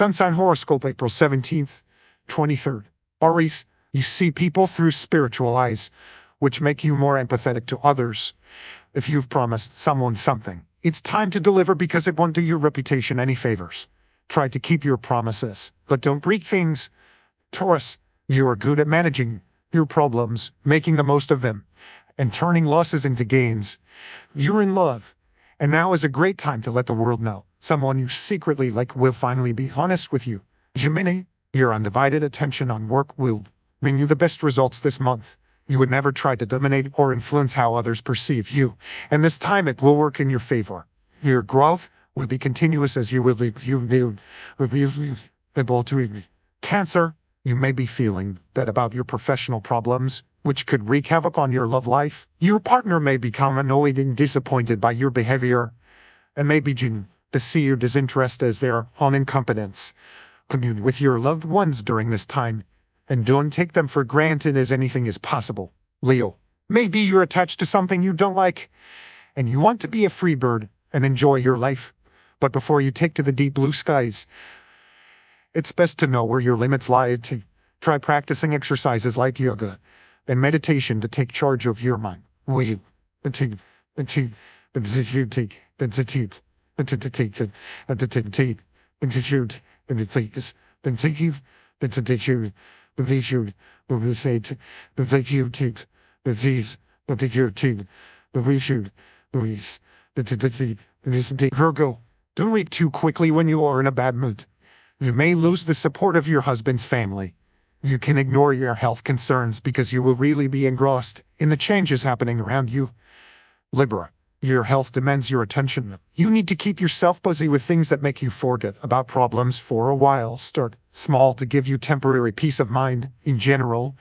Sun sign horoscope April 17th, 23rd. Aries, you see people through spiritual eyes, which make you more empathetic to others. If you've promised someone something, it's time to deliver because it won't do your reputation any favors. Try to keep your promises, but don't break things. Taurus, you are good at managing your problems, making the most of them, and turning losses into gains. You're in love, and now is a great time to let the world know someone you secretly like will finally be honest with you. Gemini, your undivided attention on work will bring you the best results this month. You would never try to dominate or influence how others perceive you, and this time it will work in your favor. Your growth will be continuous as you will be be able to Cancer, you may be feeling bad about your professional problems, which could wreak havoc on your love life. Your partner may become annoyed and disappointed by your behavior, and may begin to see your disinterest as their own incompetence. Commune with your loved ones during this time, and don't take them for granted as anything is possible. Leo, maybe you're attached to something you don't like, and you want to be a free bird and enjoy your life. But before you take to the deep blue skies, it's best to know where your limits lie. To try practicing exercises like yoga and meditation to take charge of your mind. Will you? The the the the Virgo. Don't react too quickly when you are in a bad mood. You may lose the support of your husband's family. You can ignore your health concerns because you will really be engrossed in the changes happening around you. Libra, your health demands your attention. You need to keep yourself busy with things that make you forget about problems for a while. Start small to give you temporary peace of mind. In general,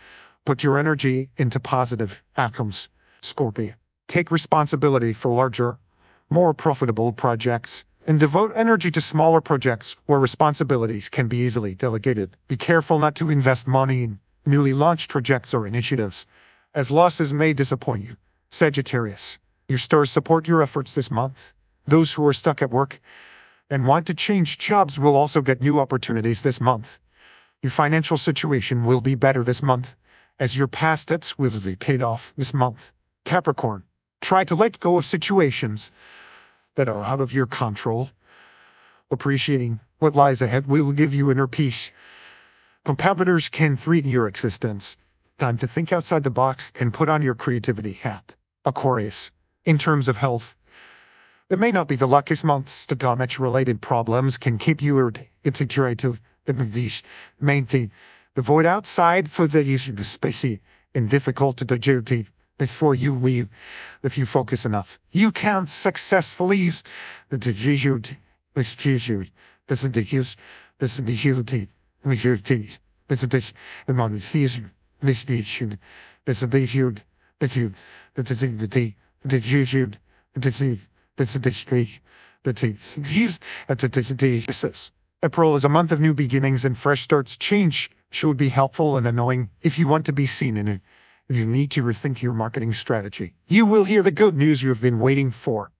put your energy into positive outcomes. Scorpio, take responsibility for larger, more profitable projects and devote energy to smaller projects where responsibilities can be easily delegated. Be careful not to invest money in newly launched projects or initiatives, as losses may disappoint you. Sagittarius, your stars support your efforts this month. Those who are stuck at work and want to change jobs will also get new opportunities this month. Your financial situation will be better this month, as your past debts will be paid off this month. Capricorn, try to let go of situations that are out of your control. Appreciating what lies ahead will give you inner peace. Competitors can threaten your existence. Time to think outside the box and put on your creativity hat. Aquarius, in terms of health, it may not be the luckiest months to damage-related problems can keep you insecure to the main thing. Avoid outside for the issue spacey and difficult to digest before you leave if you focus enough. You can successfully use the digit, this digit, this digit, this digit, this digit, this digit, the monotheism, this digit, this digit, this digit, this digit, this digit, this digit, this digit, the at the digit. April is a month of new beginnings and fresh starts. Change should be helpful and annoying if you want to be seen in it. You need to rethink your marketing strategy. You will hear the good news you have been waiting for.